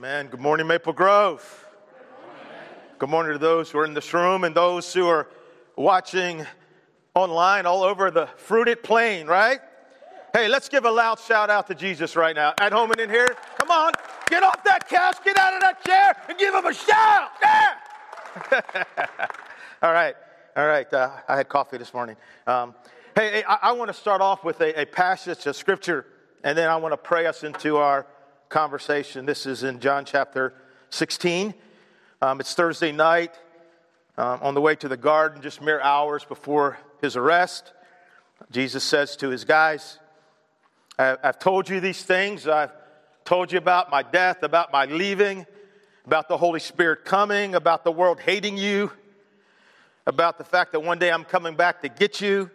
Man, good morning, Maple Grove. Good morning to those who are in this room and those who are watching online all over the fruited plain, right? Hey, let's give a loud shout out to Jesus right now. At home and in here, come on, get off that couch, get out of that chair, and give him a shout. All right, all right. Uh, I had coffee this morning. Um, hey, hey, I, I want to start off with a, a passage of scripture, and then I want to pray us into our conversation. This is in John chapter 16. Um, it's Thursday night um, on the way to the garden, just mere hours before his arrest. Jesus says to his guys, I've told you these things. I've told you about my death, about my leaving, about the Holy Spirit coming, about the world hating you, about the fact that one day I'm coming back to get you.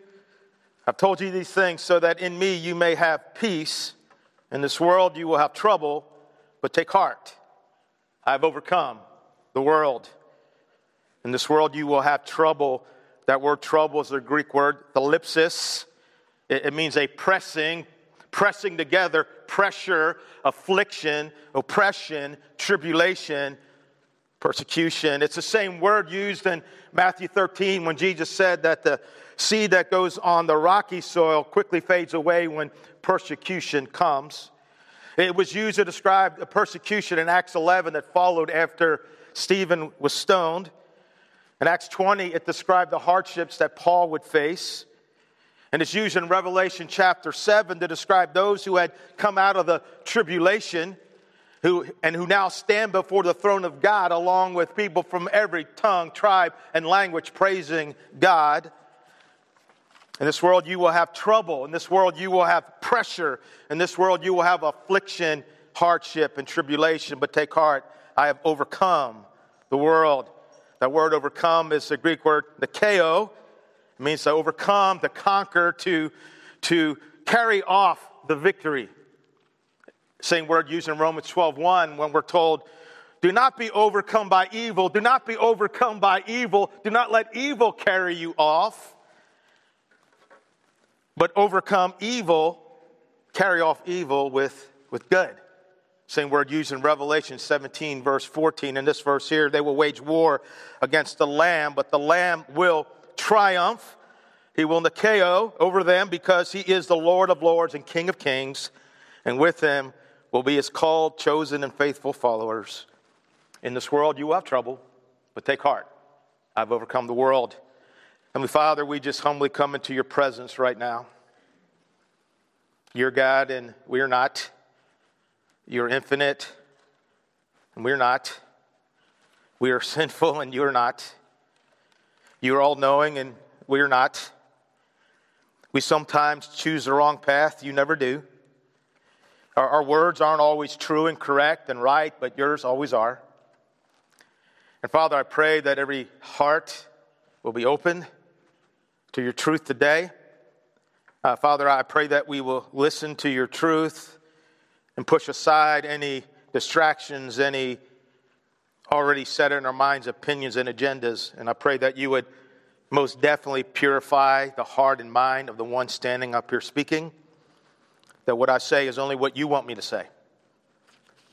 I've told you these things so that in me you may have peace. In this world you will have trouble, but take heart. I have overcome the world. In this world you will have trouble. That word trouble is a Greek word, thlipsis. It, means a pressing, pressing together, pressure, affliction, oppression, tribulation, persecution. It's the same word used in Matthew 13 when Jesus said that the seed that goes on the rocky soil quickly fades away when persecution comes. It was used to describe the persecution in Acts 11 that followed after Stephen was stoned. In Acts 20, it described the hardships that Paul would face. And it's used in Revelation chapter 7 to describe those who had come out of the tribulation who, and who now stand before the throne of God along with people from every tongue, tribe, and language praising God. In this world, you will have trouble. In this world, you will have pressure. In this world, you will have affliction, hardship, and tribulation. But take heart, I have overcome the world. That word overcome is the Greek word nikeo. It means to overcome, to conquer, to, to carry off the victory. Same word used in Romans 12:1 when we're told, do not be overcome by evil. Do not be overcome by evil. Do not let evil carry you off but overcome evil, carry off evil with, with good. Same word used in Revelation 17, verse 14. In this verse here, they will wage war against the Lamb, but the Lamb will triumph. He will nikeo over them because he is the Lord of lords and King of kings, and with him will be his called, chosen, and faithful followers. In this world, you will have trouble, but take heart. I've overcome the world. Heavenly Father, we just humbly come into your presence right now. You're God and we're not. You're infinite and we're not. We are sinful and you're not. You're all knowing and we're not. We sometimes choose the wrong path. You never do. Our, our, words aren't always true and correct and right, but yours always are. And Father, I pray that every heart will be open to your truth today. Uh, Father, I pray that we will listen to your truth and push aside any distractions, any already set in our minds opinions and agendas. And I pray that you would most definitely purify the heart and mind of the one standing up here speaking. That what I say is only what you want me to say.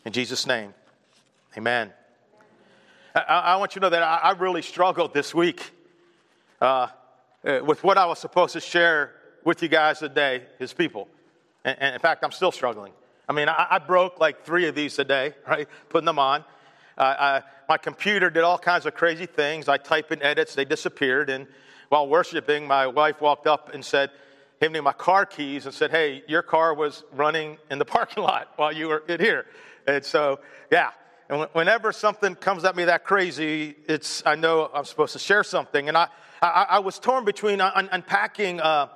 In Jesus' name, amen. I, I want you to know that I, I really struggled this week. Uh, uh, with what I was supposed to share with you guys today, his people. And, and in fact, I'm still struggling. I mean, I, I, broke like three of these today, right? Putting them on. Uh, I, my computer did all kinds of crazy things. I type in edits, they disappeared. And while worshiping, my wife walked up and said, handed me my car keys and said, Hey, your car was running in the parking lot while you were in here. And so, yeah. And whenever something comes at me that crazy, it's, I know I'm supposed to share something. And I, I, I was torn between un- unpacking, uh,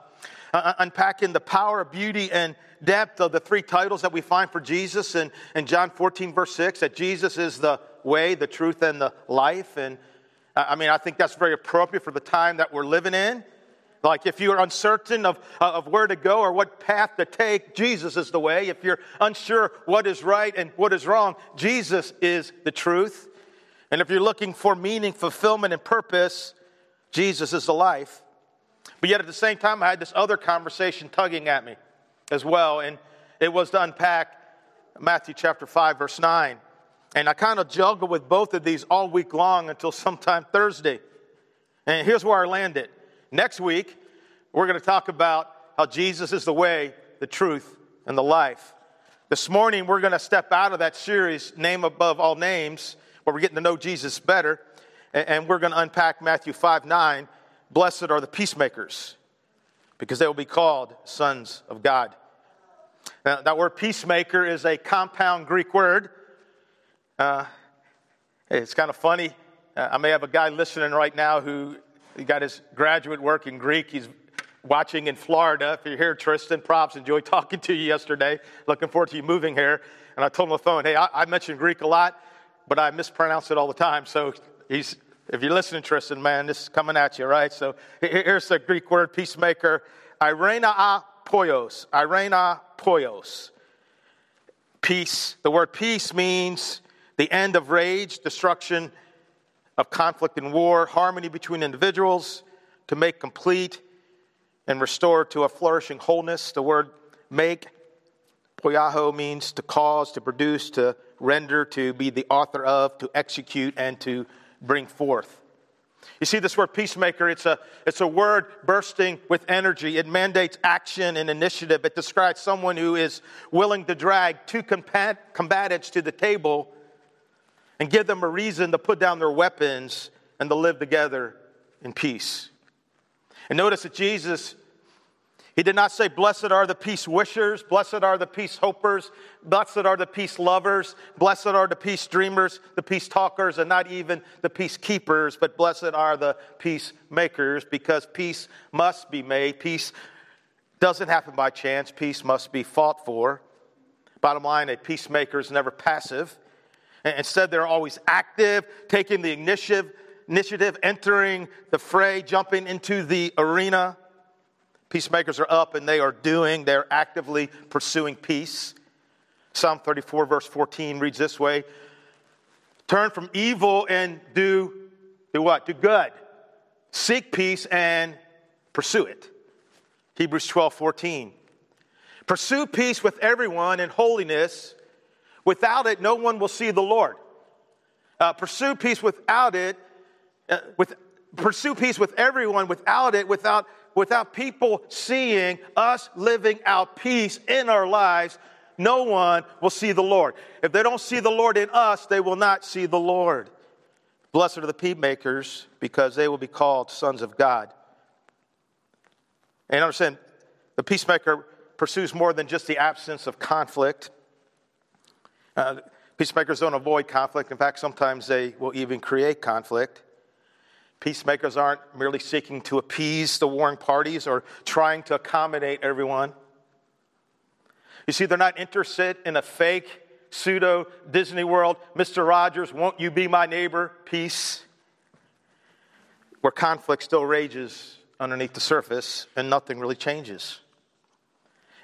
unpacking the power, beauty, and depth of the three titles that we find for Jesus in, in John 14, verse 6, that Jesus is the way, the truth, and the life. And I mean, I think that's very appropriate for the time that we're living in. Like if you're uncertain of, of where to go or what path to take, Jesus is the way. If you're unsure what is right and what is wrong, Jesus is the truth. And if you're looking for meaning, fulfillment, and purpose, Jesus is the life. But yet at the same time, I had this other conversation tugging at me as well, and it was to unpack Matthew chapter 5, verse 9. And I kind of juggled with both of these all week long until sometime Thursday. And here's where I landed. Next week, we're going to talk about how Jesus is the way, the truth, and the life. This morning, we're going to step out of that series, Name Above All Names, where we're getting to know Jesus better, and we're going to unpack Matthew 5 9. Blessed are the peacemakers, because they will be called sons of God. Now, that word peacemaker is a compound Greek word. Uh, it's kind of funny. Uh, I may have a guy listening right now who got his graduate work in Greek. He's watching in Florida. If you're here, Tristan, props. Enjoy talking to you yesterday. Looking forward to you moving here. And I told him on the phone, hey, I, I mentioned Greek a lot, but I mispronounce it all the time. So he's, if you're listening, Tristan, man, this is coming at you, right? So here's the Greek word peacemaker, irena a poios. Irena poios. Peace. The word peace means the end of rage, destruction of conflict and war, harmony between individuals, to make complete and restore to a flourishing wholeness. The word make, poiaho, means to cause, to produce, to render, to be the author of, to execute, and to bring forth. You see, this word peacemaker, it's a, it's a word bursting with energy. It mandates action and initiative. It describes someone who is willing to drag two combat- combatants to the table and give them a reason to put down their weapons and to live together in peace. And notice that Jesus, he did not say, Blessed are the peace wishers, blessed are the peace hopers, blessed are the peace lovers, blessed are the peace dreamers, the peace talkers, and not even the peace keepers, but blessed are the peacemakers because peace must be made. Peace doesn't happen by chance, peace must be fought for. Bottom line, a peacemaker is never passive. Instead, they're always active, taking the initiative, initiative, entering the fray, jumping into the arena. Peacemakers are up and they are doing, they're actively pursuing peace. Psalm 34, verse 14 reads this way Turn from evil and do, do what? Do good. Seek peace and pursue it. Hebrews 12, 14. Pursue peace with everyone in holiness Without it, no one will see the Lord. Uh, pursue peace without it, uh, with, pursue peace with everyone without it, without, without people seeing us living out peace in our lives, no one will see the Lord. If they don't see the Lord in us, they will not see the Lord. Blessed are the peacemakers because they will be called sons of God. And understand, the peacemaker pursues more than just the absence of conflict. Uh, peacemakers don't avoid conflict. In fact, sometimes they will even create conflict. Peacemakers aren't merely seeking to appease the warring parties or trying to accommodate everyone. You see, they're not interested in a fake, pseudo Disney World, Mr. Rogers, won't you be my neighbor? Peace. Where conflict still rages underneath the surface and nothing really changes.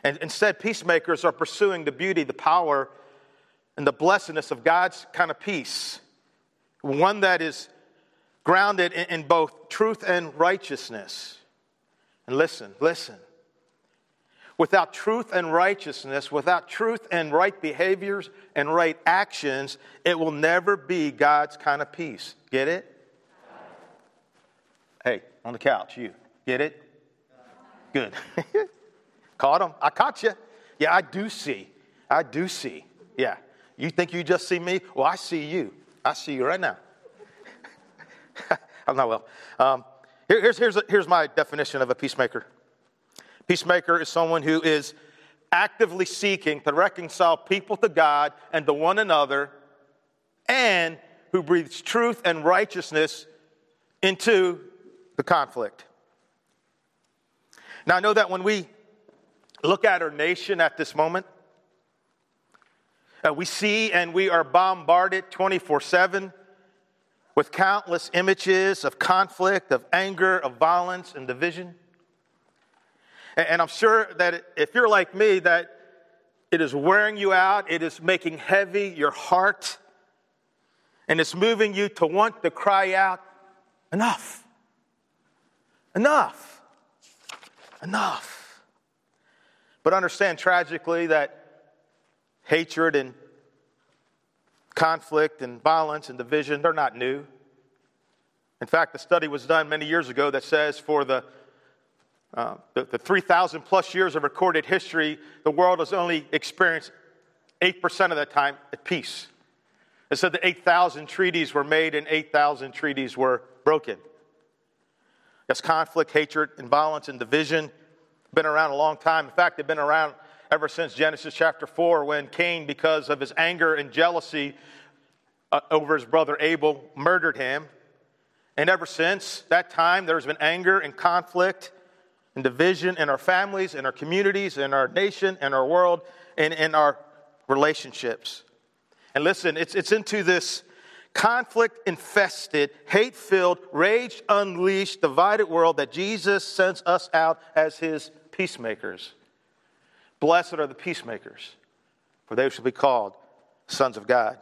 And instead, peacemakers are pursuing the beauty, the power, and the blessedness of God's kind of peace, one that is grounded in, both truth and righteousness. And listen, listen. Without truth and righteousness, without truth and right behaviors and right actions, it will never be God's kind of peace. Get it? Hey, on the couch, you. Get it? Good. Caught him. I caught you. Yeah, I do see. I do see. Yeah. You think you just see me? Well, I see you. I see you right now. I'm not well. Um, here, here's, here's, here's my definition of a peacemaker peacemaker is someone who is actively seeking to reconcile people to God and to one another, and who breathes truth and righteousness into the conflict. Now, I know that when we look at our nation at this moment, uh, we see and we are bombarded 24 7 with countless images of conflict, of anger, of violence, and division. And, I'm sure that if you're like me, that it is wearing you out, it is making heavy your heart, and it's moving you to want to cry out, Enough! Enough! Enough! But understand tragically that hatred and conflict and violence and division, they're not new. In fact, a study was done many years ago that says for the, uh, the, the 3,000 plus years of recorded history, the world has only experienced 8% of that time at peace. It said that 8,000 treaties were made and 8,000 treaties were broken. Yes, conflict, hatred, and violence and division been around a long time. In fact, they've been around ever since Genesis chapter 4 when Cain, because of his anger and jealousy uh, over his brother Abel, murdered him. And ever since that time, there's been anger and conflict and division in our families, in our communities, in our nation, in our world, and in our relationships. And listen, it's, it's into this conflict infested, hate filled, rage unleashed, divided world that Jesus sends us out as his peacemakers. Blessed are the peacemakers, for they shall be called sons of God.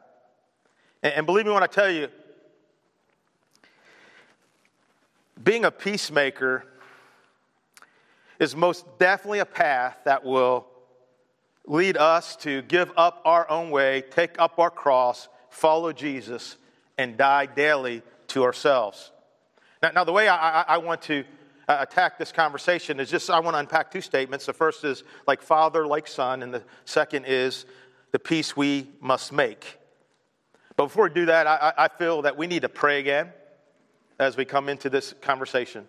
And, and believe me when I tell you, being a peacemaker is most definitely a path that will lead us to give up our own way, take up our cross, follow Jesus, and die daily to ourselves. Now, now the way I, I, I want to Uh, attack this conversation is just I want to unpack two statements. The first is like father, like son, and the second is the peace we must make. But before we do that, I, I feel that we need to pray again as we come into this conversation.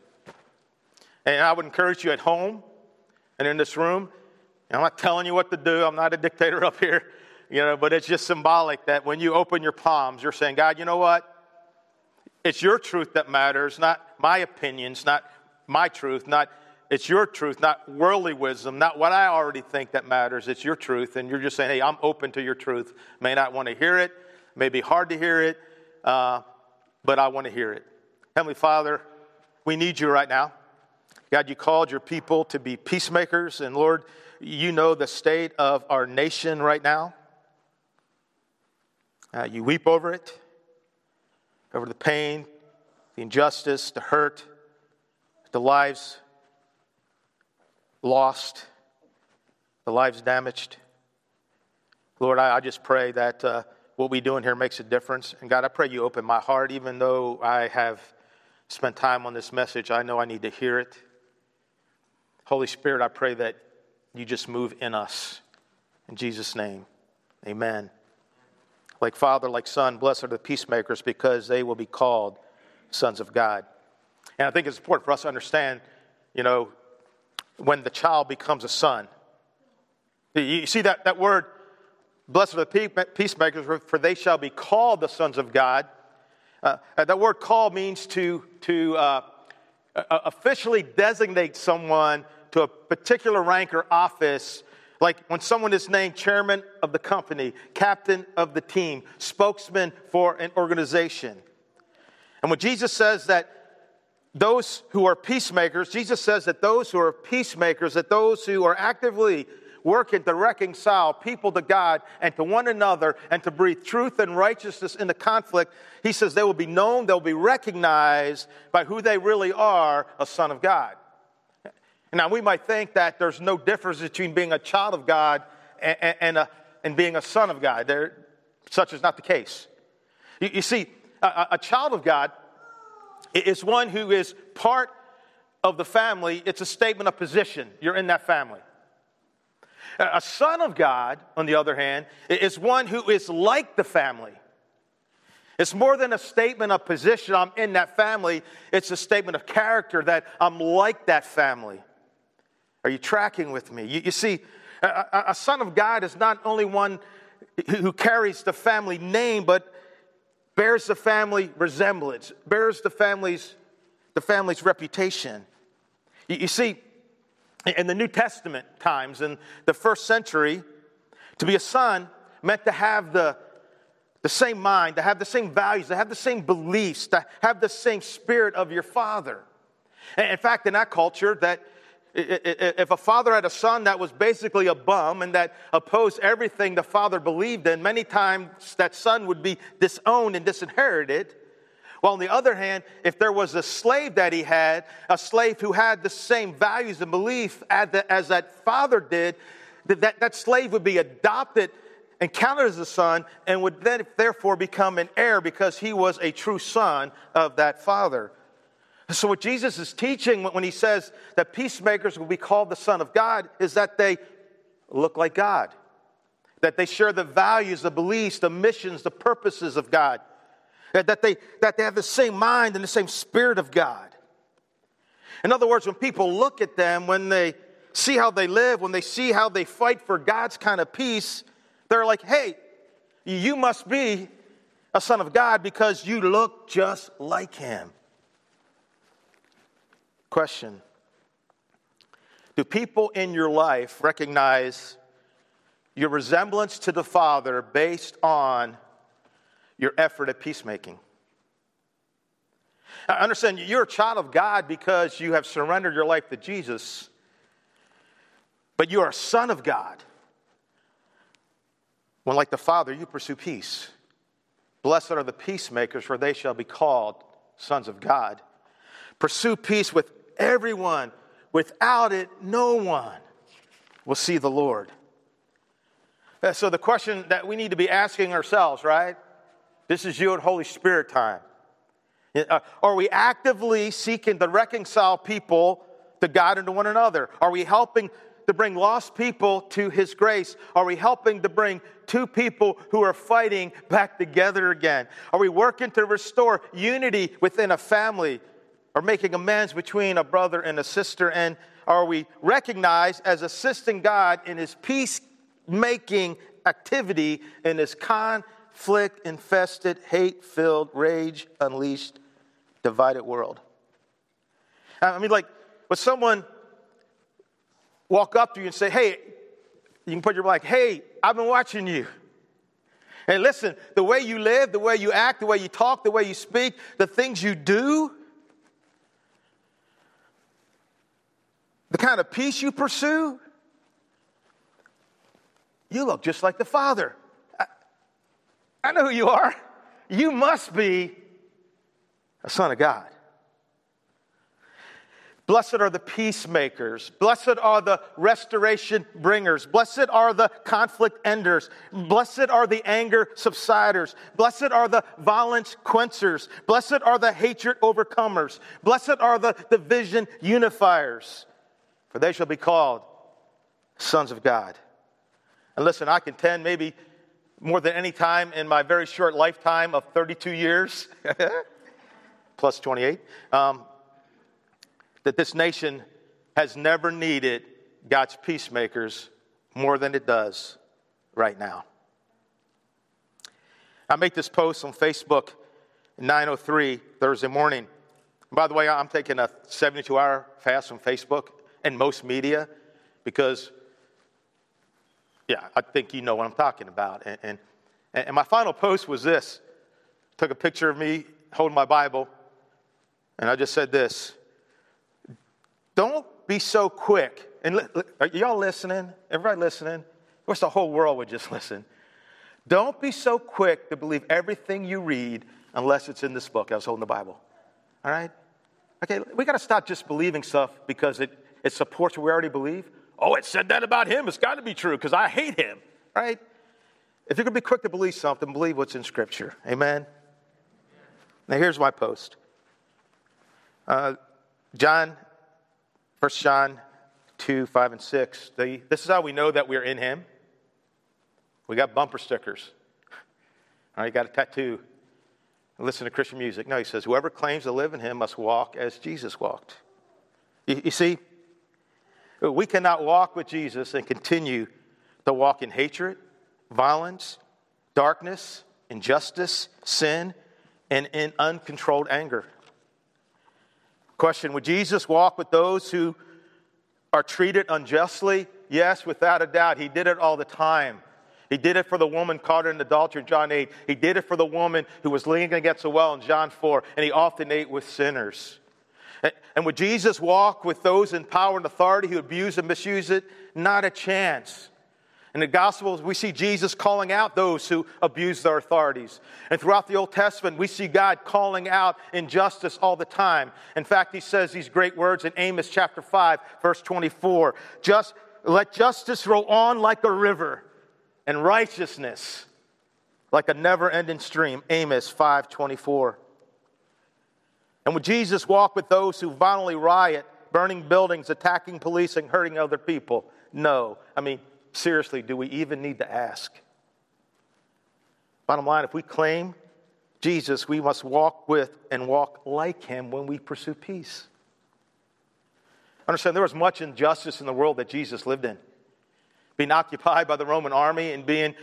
And I would encourage you at home and in this room. I'm not telling you what to do. I'm not a dictator up here, you know, but it's just symbolic that when you open your palms, you're saying, God, you know what? It's your truth that matters, not my opinions, not my truth, not it's your truth, not worldly wisdom, not what I already think that matters. It's your truth. And you're just saying, hey, I'm open to your truth. May not want to hear it, may be hard to hear it, uh, but I want to hear it. Heavenly Father, we need you right now. God, you called your people to be peacemakers, and Lord, you know the state of our nation right now. Uh, you weep over it, over the pain, the injustice, the hurt, the lives lost, the lives damaged. Lord, I, I just pray that uh, what we do in here makes a difference. And God, I pray you open my heart, even though I have spent time on this message, I know I need to hear it. Holy Spirit, I pray that you just move in us. In Jesus' name, amen. Like Father, like Son, blessed are the peacemakers because they will be called sons of God. And I think it's important for us to understand, you know, when the child becomes a son. You see that, that word, blessed are the peacemakers, for they shall be called the sons of God. Uh, that word call means to, to uh, officially designate someone to a particular rank or office, like when someone is named chairman of the company, captain of the team, spokesman for an organization. And when Jesus says that those who are peacemakers, Jesus says that those who are peacemakers, that those who are actively working to reconcile people to God and to one another and to breathe truth and righteousness in the conflict, he says they will be known, they'll be recognized by who they really are a son of God. Now, we might think that there's no difference between being a child of God and, and, a, and being a son of God. There, such is not the case. You, you see, a, a child of God is one who is part of the family, it's a statement of position. You're in that family. A son of God, on the other hand, is one who is like the family. It's more than a statement of position, I'm in that family. It's a statement of character that I'm like that family. Are you tracking with me? You, you see, a, a, son of God is not only one who carries the family name, but bears the family resemblance, bears the family's, the family's reputation. You, you see, in the New Testament times, in the first century, to be a son meant to have the, the same mind, to have the same values, to have the same beliefs, to have the same spirit of your father. And in fact, in that culture, that if a father had a son that was basically a bum and that opposed everything the father believed in, many times that son would be disowned and disinherited. While on the other hand, if there was a slave that he had, a slave who had the same values and belief as, that father did, that, that slave would be adopted and counted as a son, and would then therefore become an heir because he was a true son of that father. So, what Jesus is teaching when he says that peacemakers will be called the Son of God is that they look like God, that they share the values, the beliefs, the missions, the purposes of God, that they, that they have the same mind and the same spirit of God. In other words, when people look at them, when they see how they live, when they see how they fight for God's kind of peace, they're like, hey, you must be a son of God because you look just like him. Question Do people in your life recognize your resemblance to the Father based on your effort at peacemaking? I understand you're a child of God because you have surrendered your life to Jesus, but you are a son of God when, like the Father, you pursue peace. Blessed are the peacemakers, for they shall be called sons of God. Pursue peace with everyone. Without it, no one will see the Lord. Uh, so, the question that we need to be asking ourselves, right? This is you and Holy Spirit time. Uh, are we actively seeking to reconcile people to God and to one another? Are we helping to bring lost people to His grace? Are we helping to bring two people who are fighting back together again? Are we working to restore unity within a family? Or making amends between a brother and a sister? And are we recognized as assisting God in His peacemaking activity in His conflict infested, hate filled, rage unleashed, divided world? I mean, like, would someone walk up to you and say, Hey, you can put your like, Hey, I've been watching you. And listen, the way you live, the way you act, the way you talk, the way you speak, the things you do, the kind of peace you pursue, you look just like the Father. I, I know who you are. You must be a son of God. Blessed are the peacemakers. Blessed are the restoration bringers. Blessed are the conflict enders. Blessed are the anger subsiders. Blessed are the violence quenchers. Blessed are the hatred overcomers. Blessed are the division unifiers. For they shall be called sons of God. And listen, I contend maybe more than any time in my very short lifetime of 32 years, plus 28. Um, that this nation has never needed God's peacemakers more than it does right now. I make this post on Facebook 903 Thursday morning. By the way, I'm taking a 72 hour fast on Facebook and most media because, yeah, I think you know what I'm talking about. And, and, and my final post was this took a picture of me holding my Bible, and I just said this don't be so quick. And li- are y'all listening? Everybody listening? Of course, the whole world would just listen. Don't be so quick to believe everything you read unless it's in this book. I was holding the Bible. All right? Okay, we got to stop just believing stuff because it, it supports what we already believe. Oh, it said that about him. It's got to be true because I hate him. Right? If you're going to be quick to believe something, believe what's in Scripture. Amen? Now, here's my post. Uh, John 1 John 2, 5, and 6. The, this is how we know that we're in Him. We got bumper stickers. All right, you got a tattoo. Listen to Christian music. No, he says, whoever claims to live in Him must walk as Jesus walked. You, you see, we cannot walk with Jesus and continue to walk in hatred, violence, darkness, injustice, sin, and in uncontrolled anger. Question Would Jesus walk with those who are treated unjustly? Yes, without a doubt. He did it all the time. He did it for the woman caught in adultery in John 8. He did it for the woman who was leaning against a well in John 4. And he often ate with sinners. And would Jesus walk with those in power and authority who abuse and misuse it? Not a chance. In the Gospels, we see Jesus calling out those who abuse their authorities. And throughout the Old Testament, we see God calling out injustice all the time. In fact, he says these great words in Amos chapter 5, verse 24 Just let justice roll on like a river and righteousness like a never-ending stream. Amos 5:24. And would Jesus walk with those who violently riot, burning buildings, attacking police, and hurting other people? No. I mean, seriously, do we even need to ask? Bottom line, if we claim Jesus, we must walk with and walk like him when we pursue peace. Understand, there was much injustice in the world that Jesus lived in. Being occupied by the Roman army and being,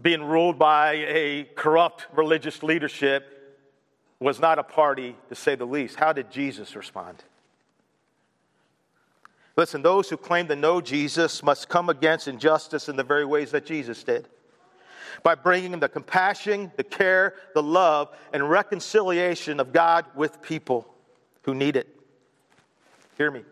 being ruled by a corrupt religious leadership was not a party, to say the least. How did Jesus respond? Listen, those who claim to know Jesus must come against injustice in the very ways that Jesus did by bringing the compassion, the care, the love, and reconciliation of God with people who need it. Hear me.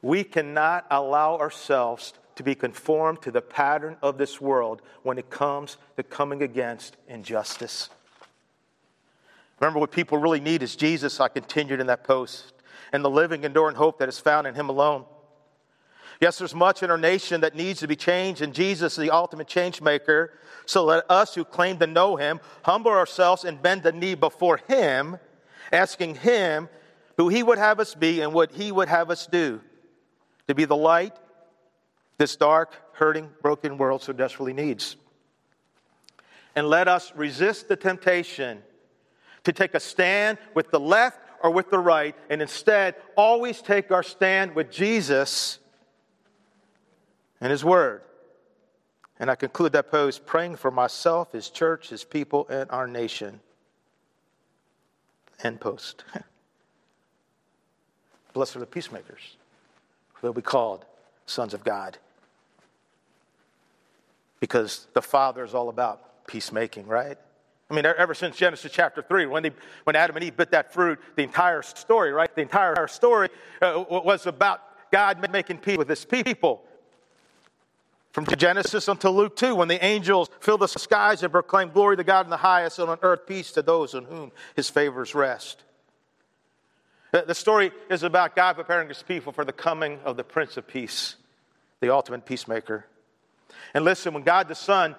We cannot allow ourselves to be conformed to the pattern of this world when it comes to coming against injustice. Remember, what people really need is Jesus, I continued in that post, and the living, enduring hope that is found in Him alone. Yes, there's much in our nation that needs to be changed, and Jesus is the ultimate change maker. So let us who claim to know Him humble ourselves and bend the knee before Him, asking Him who He would have us be and what He would have us do to be the light this dark, hurting, broken world so desperately needs. And let us resist the temptation to take a stand with the left or with the right, and instead always take our stand with Jesus and His Word. And I conclude that post praying for myself, His church, His people, and our nation. End post. Blessed are the peacemakers, they'll be called sons of God. Because the Father is all about peacemaking, right? I mean, ever since Genesis chapter 3, when, they, when Adam and Eve bit that fruit, the entire story, right? The entire story uh, was about God making peace with his people. From Genesis until Luke 2, when the angels fill the skies and proclaim glory to God in the highest, and on earth peace to those on whom his favors rest. The story is about God preparing his people for the coming of the Prince of Peace, the ultimate peacemaker. And listen, when God the Son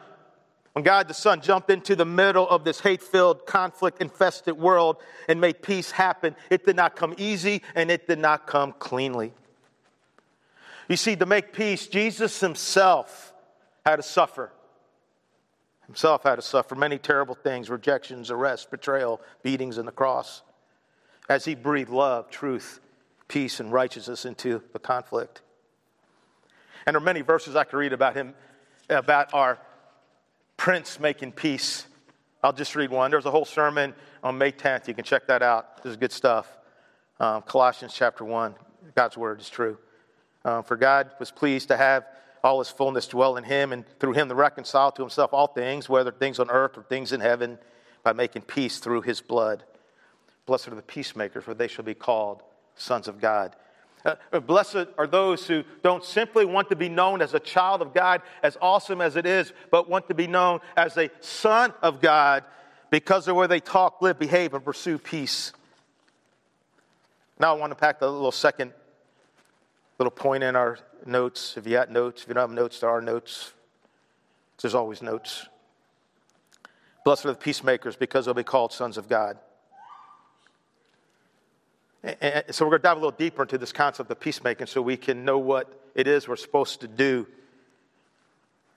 when God the Son jumped into the middle of this hate filled, conflict infested world and made peace happen, it did not come easy and it did not come cleanly. You see, to make peace, Jesus himself had to suffer. Himself had to suffer many terrible things rejections, arrest, betrayal, beatings, and the cross as he breathed love, truth, peace, and righteousness into the conflict. And there are many verses I could read about him, about our Prince making peace. I'll just read one. There's a whole sermon on May 10th. You can check that out. This is good stuff. Um, Colossians chapter 1. God's word is true. Um, for God was pleased to have all his fullness dwell in him, and through him to reconcile to himself all things, whether things on earth or things in heaven, by making peace through his blood. Blessed are the peacemakers, for they shall be called sons of God. Uh, blessed are those who don't simply want to be known as a child of God, as awesome as it is, but want to be known as a son of God because of where they talk, live, behave, and pursue peace. Now I want to pack a little second little point in our notes. If you got notes, if you don't have notes, there are notes. There's always notes. Blessed are the peacemakers because they'll be called sons of God. And so we're going to dive a little deeper into this concept of peacemaking so we can know what it is we're supposed to do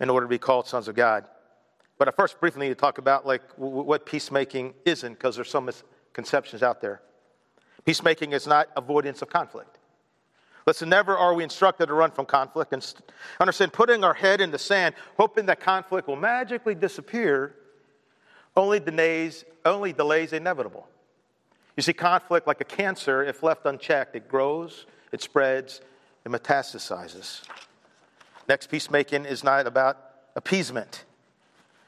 in order to be called sons of God. But I first briefly need to talk about like what peacemaking isn't because there's some misconceptions out there. Peacemaking is not avoidance of conflict. Listen, never are we instructed to run from conflict and understand putting our head in the sand, hoping that conflict will magically disappear, only delays, only delays inevitable. You see, conflict, like a cancer, if left unchecked, it grows, it spreads, it metastasizes. Next, peacemaking is not about appeasement.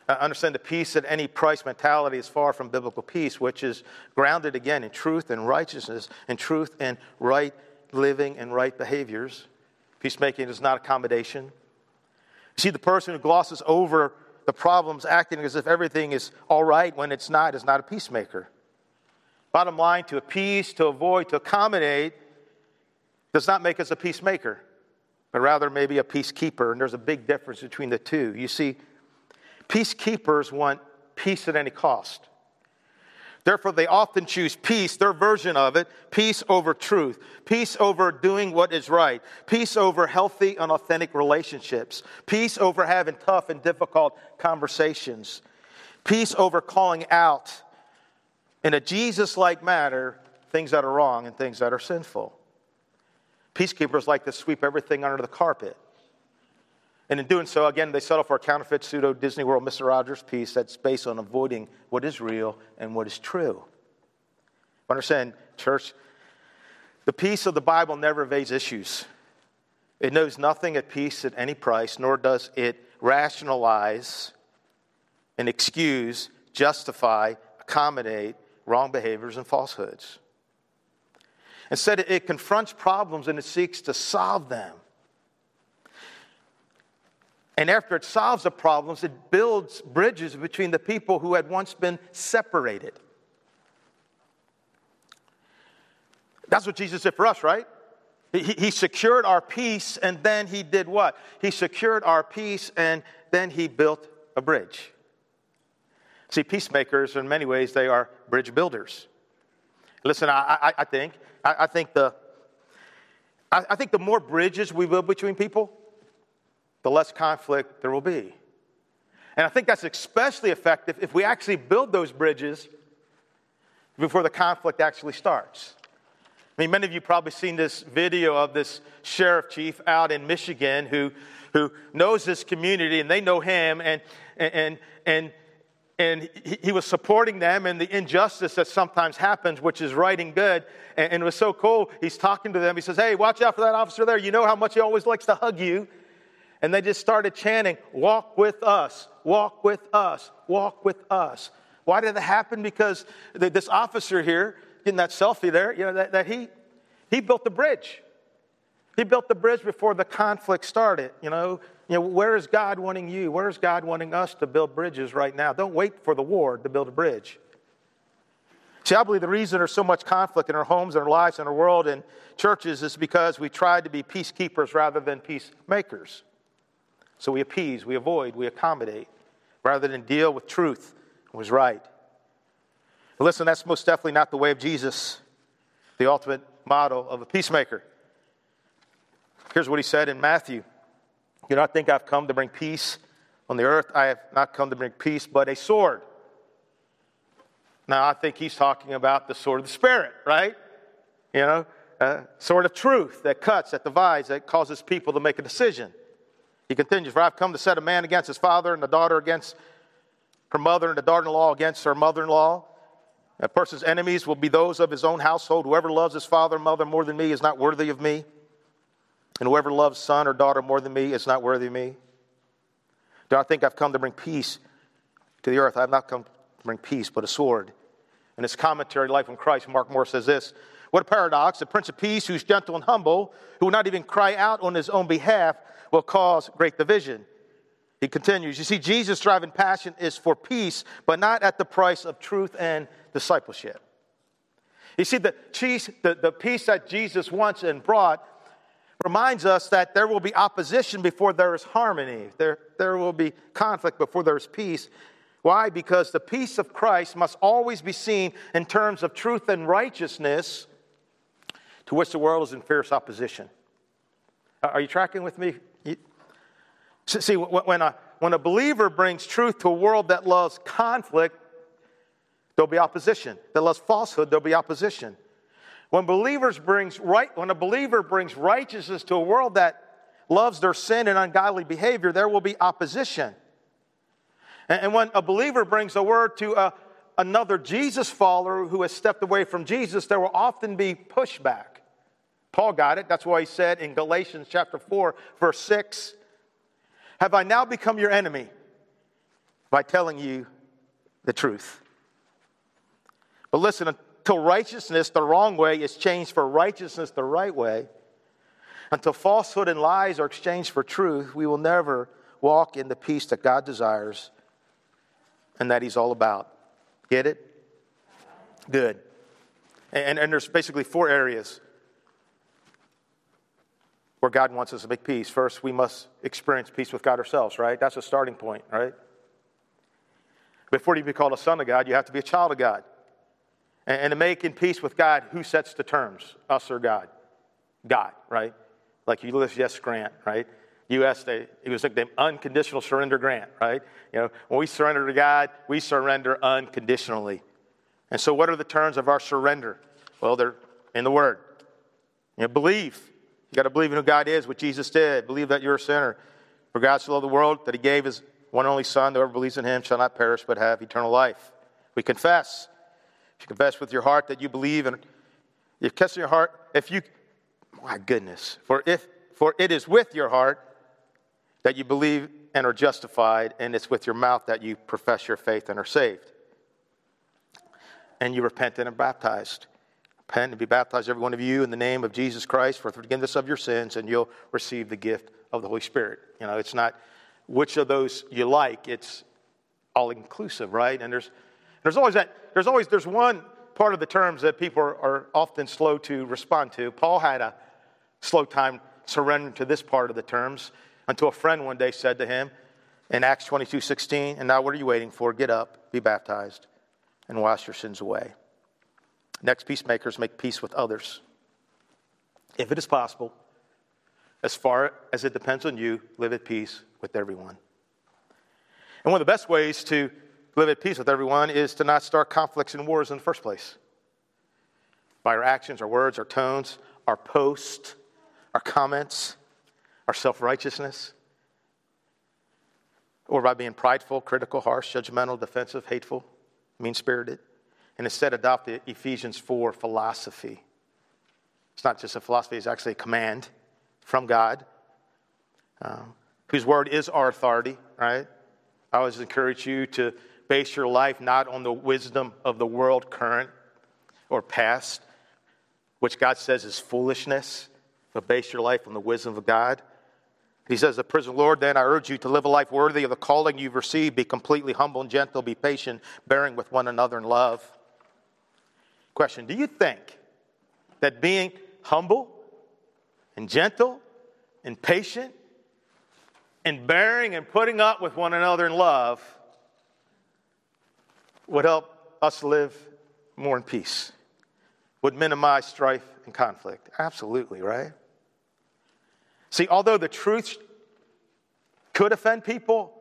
Uh, understand the peace at any price mentality is far from biblical peace, which is grounded again in truth and righteousness, and truth and right living and right behaviors. Peacemaking is not accommodation. You see, the person who glosses over the problems, acting as if everything is all right when it's not, is not a peacemaker. Bottom line, to appease, to avoid, to accommodate does not make us a peacemaker, but rather maybe a peacekeeper. And there's a big difference between the two. You see, peacekeepers want peace at any cost. Therefore, they often choose peace, their version of it, peace over truth, peace over doing what is right, peace over healthy and authentic relationships, peace over having tough and difficult conversations, peace over calling out in a Jesus like manner things that are wrong and things that are sinful. Peacekeepers like to sweep everything under the carpet. And in doing so, again, they settle for a counterfeit pseudo Disney World Mr. Rogers peace that's based on avoiding what is real and what is true. Understand, church, the peace of the Bible never evades issues. It knows nothing at peace at any price, nor does it rationalize and excuse, justify, accommodate wrong behaviors and falsehoods. Instead, it confronts problems and it seeks to solve them. And after it solves the problems, it builds bridges between the people who had once been separated. That's what Jesus did for us, right? He, he, secured our peace, and then he did what? He secured our peace, and then he built a bridge. See, peacemakers, in many ways, they are bridge builders. Listen, I, I, I think, I, I, think the, I, think the more bridges we build between people, the less conflict there will be. And I think that's especially effective if we actually build those bridges before the conflict actually starts. I mean, many of you probably seen this video of this sheriff chief out in Michigan who, who knows this community and they know him, and, and, and, and he, was supporting them and the injustice that sometimes happens, which is right and good. And, and it was so cool. He's talking to them. He says, Hey, watch out for that officer there. You know how much he always likes to hug you. And they just started chanting, Walk with us, walk with us, walk with us. Why did that happen? Because this officer here, getting that selfie there, you know, that, that he, he built the bridge. He built the bridge before the conflict started. You know, you know, where is God wanting you? Where is God wanting us to build bridges right now? Don't wait for the war to build a bridge. See, I believe the reason there's so much conflict in our homes, in our lives, in our world, and churches is because we try to be peacekeepers rather than peacemakers. So we appease, we avoid, we accommodate, rather than deal with truth and was right. Listen, that's most definitely not the way of Jesus, the ultimate model of a peacemaker. Here's what he said in Matthew You do not think I've come to bring peace on the earth. I have not come to bring peace, but a sword. Now, I think he's talking about the sword of the Spirit, right? You know, a sword of truth that cuts, that divides, that causes people to make a decision. He continues, For I've come to set a man against his father, and the daughter against her mother, and the daughter in law against her mother in law. A person's enemies will be those of his own household. Whoever loves his father or mother more than me is not worthy of me. And whoever loves son or daughter more than me is not worthy of me. Do not think I've come to bring peace to the earth. I have not come to bring peace, but a sword. In his commentary, Life in Christ, Mark Moore says this What a paradox. The Prince of Peace, who's gentle and humble, who will not even cry out on his own behalf, will cause great division. He continues, You see, Jesus' driving passion is for peace, but not at the price of truth and discipleship. You see, the, the, the peace that Jesus wants and brought reminds us that there will be opposition before there is harmony. There, there will be conflict before there is peace. Why? Because the peace of Christ must always be seen in terms of truth and righteousness to which the world is in fierce opposition. Are you tracking with me? See, when a, when a believer brings truth to a world that loves conflict, there'll be opposition. That loves falsehood, there'll be opposition. When believers brings right, when a believer brings righteousness to a world that loves their sin and ungodly behavior, there will be opposition. And, and when a believer brings a word to a, another Jesus follower who has stepped away from Jesus, there will often be pushback. Paul got it. That's why he said in Galatians chapter 4, verse 6, Have I now become your enemy by telling you the truth? But listen, until righteousness the wrong way is changed for righteousness the right way, until falsehood and lies are exchanged for truth, we will never walk in the peace that God desires and that He's all about. Get it? Good. And, and there's basically four areas where God wants us to make peace. First, we must experience peace with God ourselves, right? That's a starting point, right? Before you can be called a son of God, you have to be a child of God. And, and to make in peace with God, who sets the terms? Us or God? God, right? Like Ulysses Grant, right? U.S. They, it was like the unconditional surrender grant, right? You know, when we surrender to God, we surrender unconditionally. And so, what are the terms of our surrender? Well, they're in the Word. You know, believe. You got to believe in who God is, what Jesus did. Believe that you're a sinner. For God so loved the world that He gave His one only Son. Whoever believes in Him shall not perish but have eternal life. We confess. If you confess with your heart that you believe, and you confess in your heart, if you, my goodness, for if for it is with your heart that you believe and are justified, and it's with your mouth that you profess your faith and are saved. And you repent and are baptized. Repent and be baptized, every one of you, in the name of Jesus Christ for the forgiveness of your sins, and you'll receive the gift of the Holy Spirit. You know, it's not which of those you like, it's all inclusive, right? And there's, there's always that, there's always, there's one part of the terms that people are, are often slow to respond to. Paul had a slow time surrendering to this part of the terms until a friend one day said to him in Acts 22 16, And now what are you waiting for? Get up, be baptized, and wash your sins away. Next, peacemakers make peace with others. If it is possible, as far as it depends on you, live at peace with everyone. And one of the best ways to live at peace with everyone is to not start conflicts and wars in the first place. By our actions, our words, our tones, our posts, our comments, our self righteousness, or by being prideful, critical, harsh, judgmental, defensive, hateful, mean spirited, and instead adopt the Ephesians 4 philosophy. It's not just a philosophy, it's actually a command from God, um, whose word is our authority, right? I always encourage you to base your life not on the wisdom of the world current or past, which God says is foolishness, but base your life on the wisdom of God. He says, The prison Lord, then I urge you to live a life worthy of the calling you've received. Be completely humble and gentle, be patient, bearing with one another in love. Question Do you think that being humble and gentle and patient and bearing and putting up with one another in love would help us live more in peace, would minimize strife and conflict? Absolutely, right? See, although the truth could offend people,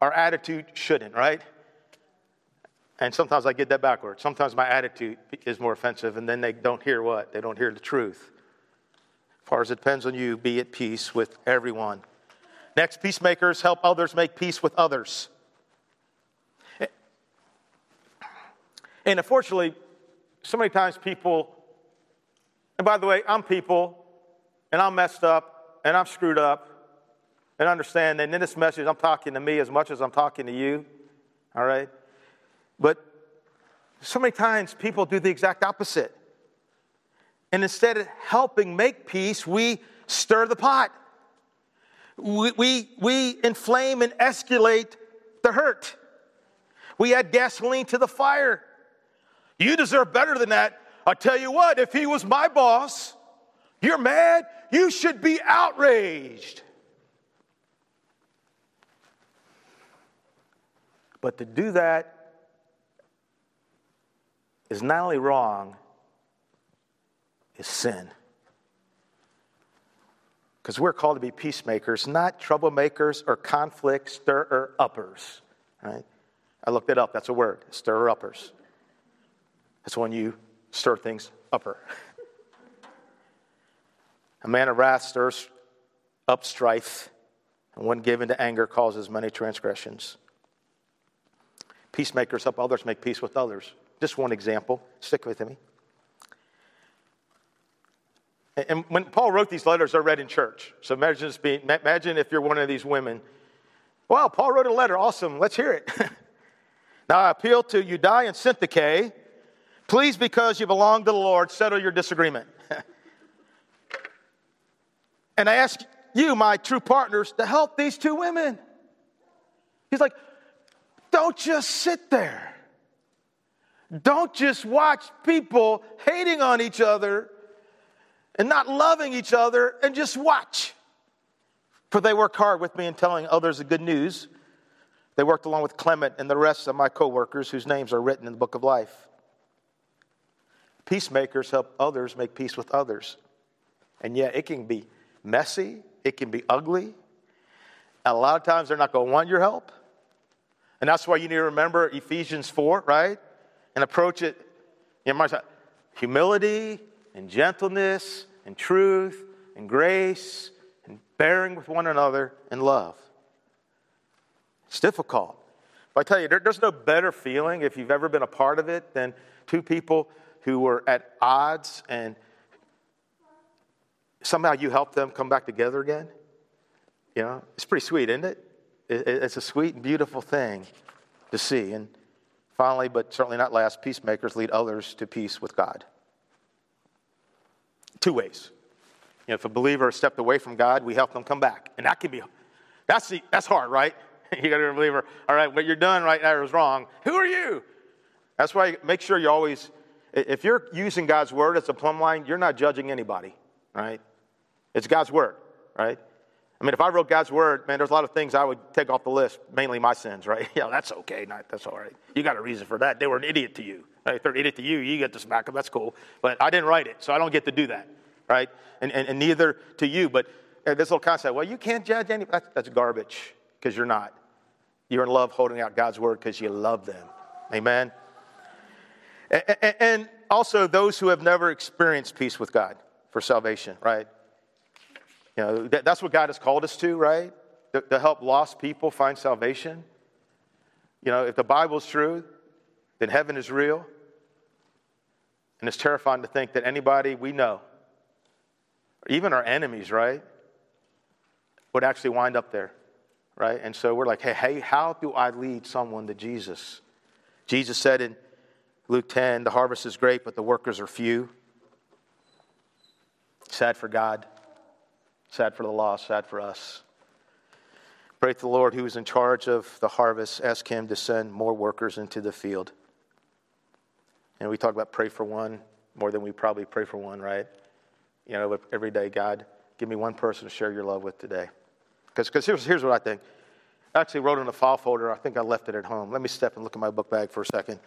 our attitude shouldn't, right? And sometimes I get that backwards. Sometimes my attitude is more offensive, and then they don't hear what? They don't hear the truth. As far as it depends on you, be at peace with everyone. Next, peacemakers help others make peace with others. And unfortunately, so many times people, and by the way, I'm people, and I'm messed up and I'm screwed up. And understand that in this message, I'm talking to me as much as I'm talking to you. All right? But so many times people do the exact opposite. And instead of helping make peace, we stir the pot. We, we, we inflame and escalate the hurt. We add gasoline to the fire. You deserve better than that. I'll tell you what, if he was my boss, you're mad, you should be outraged. But to do that is not only wrong, is sin. Because we're called to be peacemakers, not troublemakers or conflict stirrer uppers. Right? I looked it up. That's a word, stirrer uppers. That's when you stir things upper. A man of wrath stirs up strife, and one given to anger causes many transgressions. Peacemakers help others make peace with others. Just one example. Stick with me. And when Paul wrote these letters, they're read in church. So imagine, being, imagine if you're one of these women. Wow, Paul wrote a letter. Awesome. Let's hear it. now I appeal to Euodia and Syntyche. Please, because you belong to the Lord, settle your disagreement. And I ask you, my true partners, to help these two women. He's like, don't just sit there. Don't just watch people hating on each other and not loving each other and just watch. For they work hard with me in telling others the good news. They worked along with Clement and the rest of my coworkers whose names are written in the book of life. Peacemakers help others make peace with others. And yet it can be messy, it can be ugly. And a lot of times they're not going to want your help. And that's why you need to remember Ephesians 4, right? And approach it know, humility and gentleness and truth and grace and bearing with one another in love. It's difficult. But I tell you, there, there's no better feeling if you've ever been a part of it than two people who were at odds and somehow you help them come back together again. You know, it's pretty sweet, isn't it? it it's a sweet and beautiful thing to see. And finally, but certainly not last, peacemakers lead others to peace with God. Two ways. You know, if a believer stepped away from God, we help them come back. And that can be, that's, the, that's hard, right? you got to be a believer. All right, what you're doing right now is wrong. Who are you? That's why make sure you always if you're using God's word as a plumb line, you're not judging anybody, right? It's God's word, right? I mean, if I wrote God's word, man, there's a lot of things I would take off the list, mainly my sins, right? Yeah, that's okay. That's all right. You got a reason for that. They were an idiot to you. Right? If they're an idiot to you, you get to smack them. That's cool. But I didn't write it, so I don't get to do that, right? And, and, and neither to you. But uh, this little concept, well, you can't judge anybody. That's, that's garbage because you're not. You're in love holding out God's word because you love them. Amen? And also those who have never experienced peace with God for salvation, right? You know, that's what God has called us to, right? To help lost people find salvation. You know, if the Bible's true, then heaven is real. And it's terrifying to think that anybody we know, even our enemies, right, would actually wind up there, right? And so we're like, hey, hey, how do I lead someone to Jesus? Jesus said in Luke 10, the harvest is great, but the workers are few. Sad for God, sad for the lost, sad for us. Pray to the Lord who is in charge of the harvest. Ask him to send more workers into the field. And we talk about pray for one more than we probably pray for one, right? You know, every day, God, give me one person to share your love with today. Because here's, here's what I think. I actually wrote in a file folder. I think I left it at home. Let me step and look at my book bag for a second.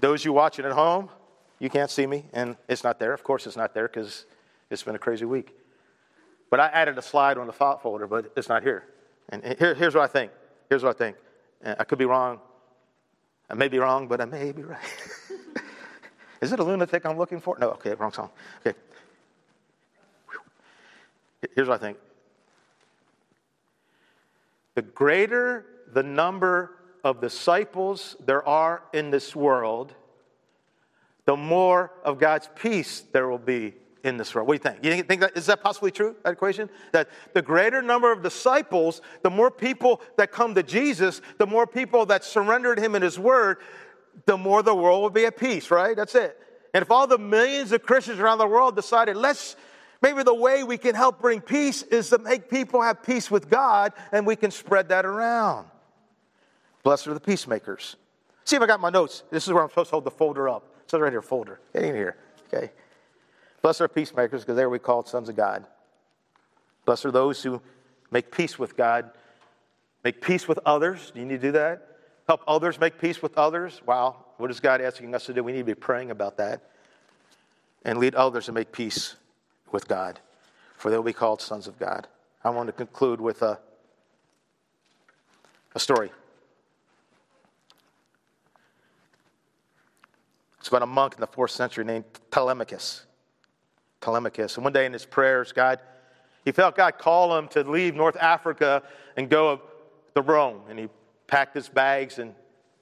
Those you watching at home, you can't see me, and it's not there. Of course, it's not there because it's been a crazy week. But I added a slide on the file folder, but it's not here. And here, here's what I think. Here's what I think. I could be wrong. I may be wrong, but I may be right. Is it a lunatic I'm looking for? No, okay, wrong song. Okay. Here's what I think. The greater the number of disciples there are in this world, the more of God's peace there will be in this world. What do you think? You think that is that possibly true? That equation that the greater number of disciples, the more people that come to Jesus, the more people that surrendered Him in His Word, the more the world will be at peace. Right? That's it. And if all the millions of Christians around the world decided, let's maybe the way we can help bring peace is to make people have peace with God, and we can spread that around. Blessed are the peacemakers. See if I got my notes. This is where I'm supposed to hold the folder up. Says right here, folder. Get in here. Okay. Blessed are peacemakers, because they will be called sons of God. Blessed are those who make peace with God, make peace with others. Do you need to do that? Help others make peace with others. Wow. What is God asking us to do? We need to be praying about that. And lead others to make peace with God, for they will be called sons of God. I want to conclude with a, a story. It's about a monk in the fourth century named Telemachus. Telemachus. And one day in his prayers, God, he felt God call him to leave North Africa and go to Rome. And he packed his bags and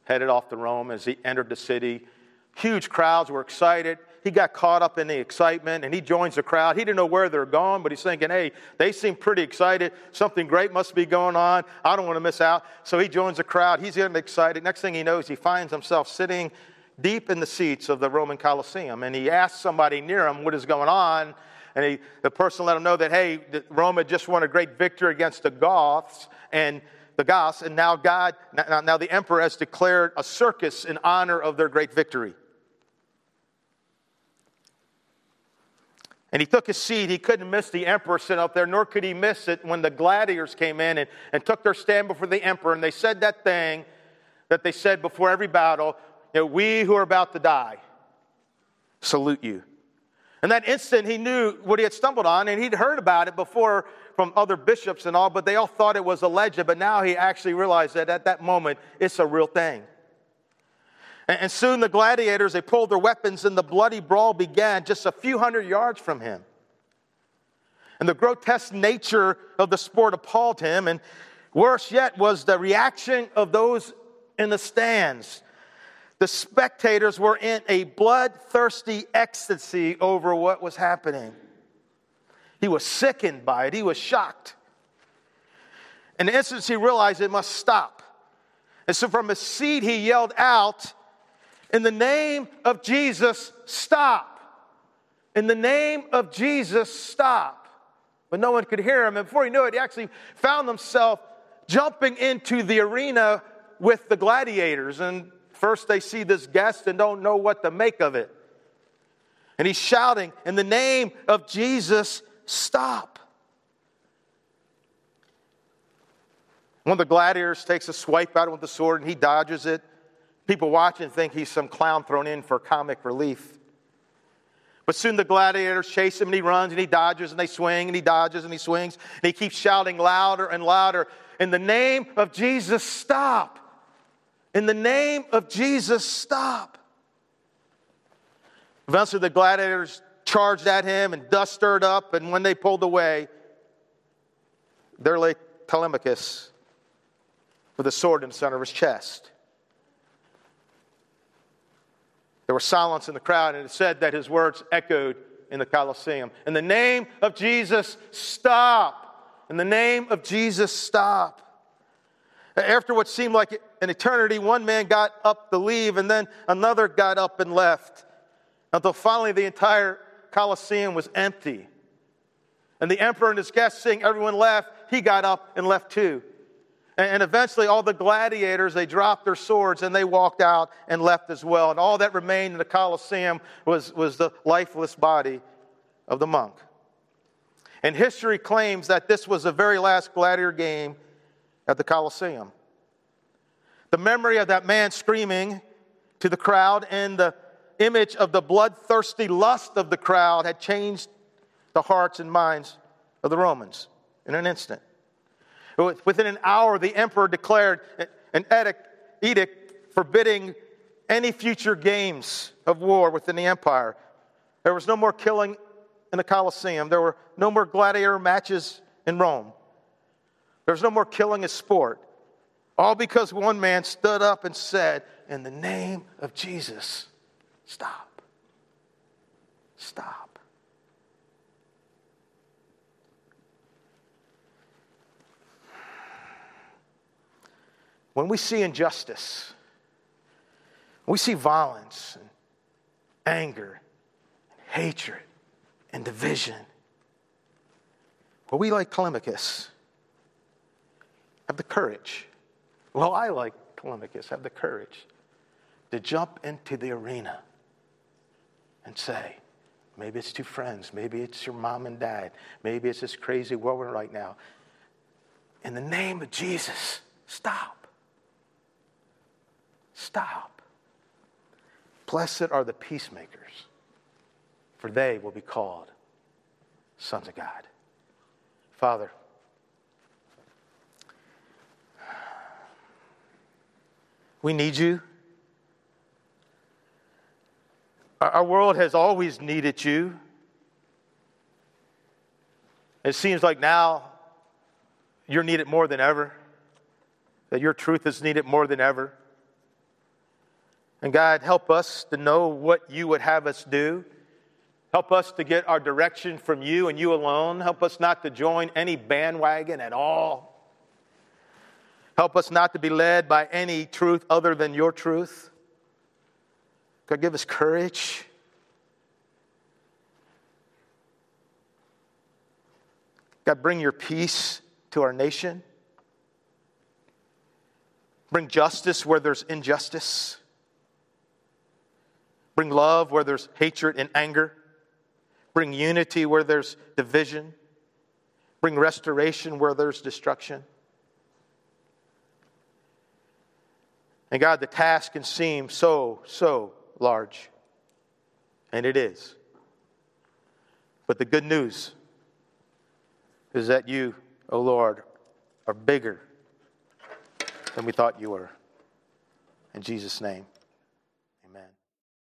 headed off to Rome as he entered the city. Huge crowds were excited. He got caught up in the excitement and he joins the crowd. He didn't know where they're going, but he's thinking, hey, they seem pretty excited. Something great must be going on. I don't want to miss out. So he joins the crowd. He's getting excited. Next thing he knows, he finds himself sitting deep in the seats of the Roman Colosseum. And he asked somebody near him what is going on. And he, the person let him know that, hey, Rome had just won a great victory against the Goths and the Goths, and now God, now, now the emperor has declared a circus in honor of their great victory. And he took his seat. He couldn't miss the emperor sitting up there, nor could he miss it when the gladiators came in and, and took their stand before the emperor. And they said that thing that they said before every battle you know, We who are about to die salute you. In that instant, he knew what he had stumbled on, and he'd heard about it before from other bishops and all, but they all thought it was a legend. But now he actually realized that at that moment, it's a real thing. And soon the gladiators, they pulled their weapons and the bloody brawl began just a few hundred yards from him. And the grotesque nature of the sport appalled him. And worse yet was the reaction of those in the stands. The spectators were in a bloodthirsty ecstasy over what was happening. He was sickened by it, he was shocked. In the instant he realized it must stop. And so from his seat, he yelled out, in the name of Jesus, stop. In the name of Jesus, stop. But no one could hear him. And before he knew it, he actually found himself jumping into the arena with the gladiators. And first they see this guest and don't know what to make of it. And he's shouting, In the name of Jesus, stop. One of the gladiators takes a swipe out with the sword and he dodges it. People watch and think he's some clown thrown in for comic relief. But soon the gladiators chase him and he runs and he dodges and they swing and he dodges and he swings and he keeps shouting louder and louder, In the name of Jesus, stop. In the name of Jesus, stop. Eventually the gladiators charged at him and dust stirred up, and when they pulled away, there lay Telemachus with a sword in the center of his chest. There was silence in the crowd, and it said that his words echoed in the Colosseum. In the name of Jesus, stop. In the name of Jesus, stop. After what seemed like an eternity, one man got up to leave, and then another got up and left. Until finally the entire Colosseum was empty. And the emperor and his guests, seeing everyone left, he got up and left too. And eventually, all the gladiators, they dropped their swords and they walked out and left as well. And all that remained in the Colosseum was, was the lifeless body of the monk. And history claims that this was the very last gladiator game at the Colosseum. The memory of that man screaming to the crowd and the image of the bloodthirsty lust of the crowd had changed the hearts and minds of the Romans in an instant. Within an hour, the emperor declared an edict forbidding any future games of war within the empire. There was no more killing in the Colosseum. There were no more gladiator matches in Rome. There was no more killing as sport. All because one man stood up and said, In the name of Jesus, stop. Stop. When we see injustice, we see violence and anger and hatred and division, well, we like Telemachus have the courage. Well, I like Telemachus have the courage to jump into the arena and say, maybe it's two friends, maybe it's your mom and dad, maybe it's this crazy world we're in right now. In the name of Jesus, stop. Stop. Blessed are the peacemakers, for they will be called sons of God. Father, we need you. Our world has always needed you. It seems like now you're needed more than ever, that your truth is needed more than ever. And God, help us to know what you would have us do. Help us to get our direction from you and you alone. Help us not to join any bandwagon at all. Help us not to be led by any truth other than your truth. God, give us courage. God, bring your peace to our nation. Bring justice where there's injustice. Bring love where there's hatred and anger. bring unity where there's division, bring restoration where there's destruction. And God, the task can seem so, so large. And it is. But the good news is that you, O oh Lord, are bigger than we thought you were. In Jesus' name.